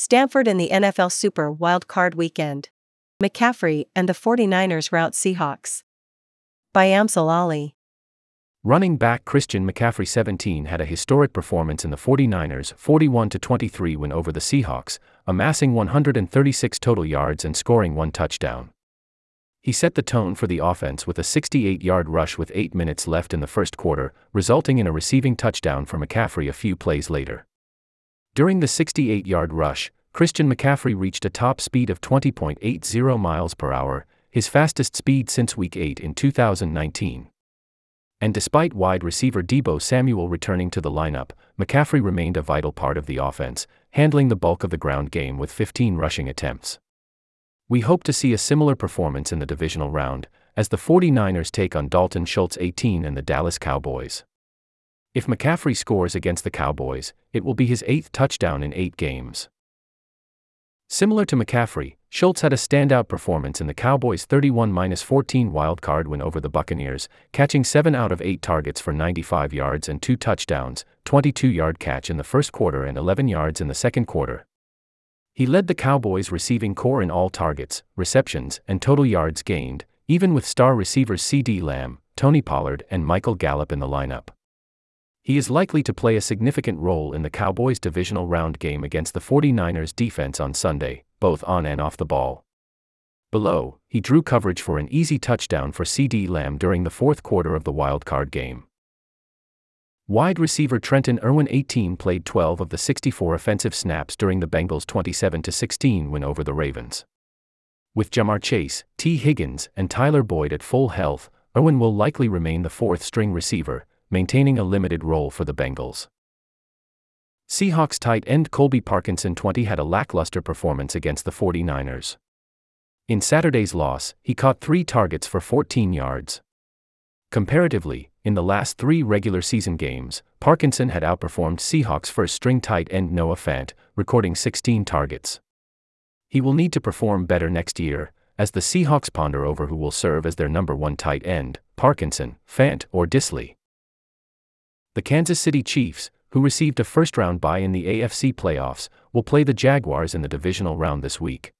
Stanford in the NFL Super Wild Card Weekend. McCaffrey and the 49ers rout Seahawks. By Amsal Ali. Running back Christian McCaffrey 17 had a historic performance in the 49ers 41 23 win over the Seahawks, amassing 136 total yards and scoring one touchdown. He set the tone for the offense with a 68 yard rush with 8 minutes left in the first quarter, resulting in a receiving touchdown for McCaffrey a few plays later. During the 68 yard rush, Christian McCaffrey reached a top speed of 20.80 miles per hour, his fastest speed since Week 8 in 2019. And despite wide receiver Deebo Samuel returning to the lineup, McCaffrey remained a vital part of the offense, handling the bulk of the ground game with 15 rushing attempts. We hope to see a similar performance in the divisional round, as the 49ers take on Dalton Schultz 18 and the Dallas Cowboys. If McCaffrey scores against the Cowboys, it will be his eighth touchdown in eight games. Similar to McCaffrey, Schultz had a standout performance in the Cowboys' 31 14 wildcard win over the Buccaneers, catching 7 out of 8 targets for 95 yards and 2 touchdowns, 22 yard catch in the first quarter and 11 yards in the second quarter. He led the Cowboys' receiving corps in all targets, receptions, and total yards gained, even with star receivers CeeDee Lamb, Tony Pollard, and Michael Gallup in the lineup. He is likely to play a significant role in the Cowboys' divisional round game against the 49ers defense on Sunday, both on and off the ball. Below, he drew coverage for an easy touchdown for CeeDee Lamb during the fourth quarter of the wildcard game. Wide receiver Trenton Irwin 18 played 12 of the 64 offensive snaps during the Bengals' 27 16 win over the Ravens. With Ja'Marr Chase, Tee Higgins, and Tyler Boyd at full health, Irwin will likely remain the fourth string receiver, maintaining a limited role for the Bengals. Seahawks tight end Colby Parkinson 20 had a lackluster performance against the 49ers. In Saturday's loss, he caught three targets for 14 yards. Comparatively, in the last three regular season games, Parkinson had outperformed Seahawks first string tight end Noah Fant, recording 16 targets. He will need to perform better next year, as the Seahawks ponder over who will serve as their number one tight end Parkinson, Fant, or Dissly. The Kansas City Chiefs, who received a first round bye in the AFC playoffs, will play the Jaguars in the divisional round this week.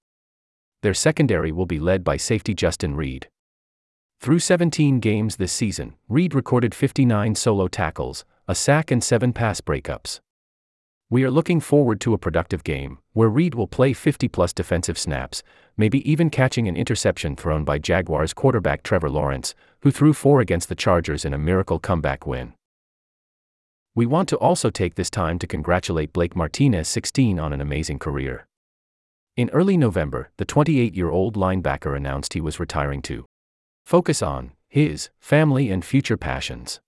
Their secondary will be led by safety Justin Reid. Through 17 games this season, Reid recorded 59 solo tackles, a sack, and seven pass breakups. We are looking forward to a productive game, where Reid will play 50 plus defensive snaps, maybe even catching an interception thrown by Jaguars quarterback Trevor Lawrence, who threw four against the Chargers in a miracle comeback win. We want to also take this time to congratulate Blake Martinez 16 on an amazing career. In early November, the 28 year old linebacker announced he was retiring to focus on his family and future passions.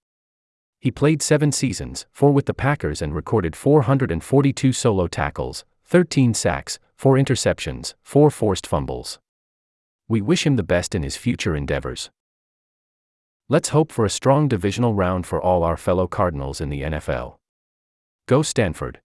He played seven seasons, four with the Packers, and recorded 442 solo tackles, 13 sacks, four interceptions, four forced fumbles. We wish him the best in his future endeavors. Let's hope for a strong divisional round for all our fellow Cardinals in the NFL. Go Stanford!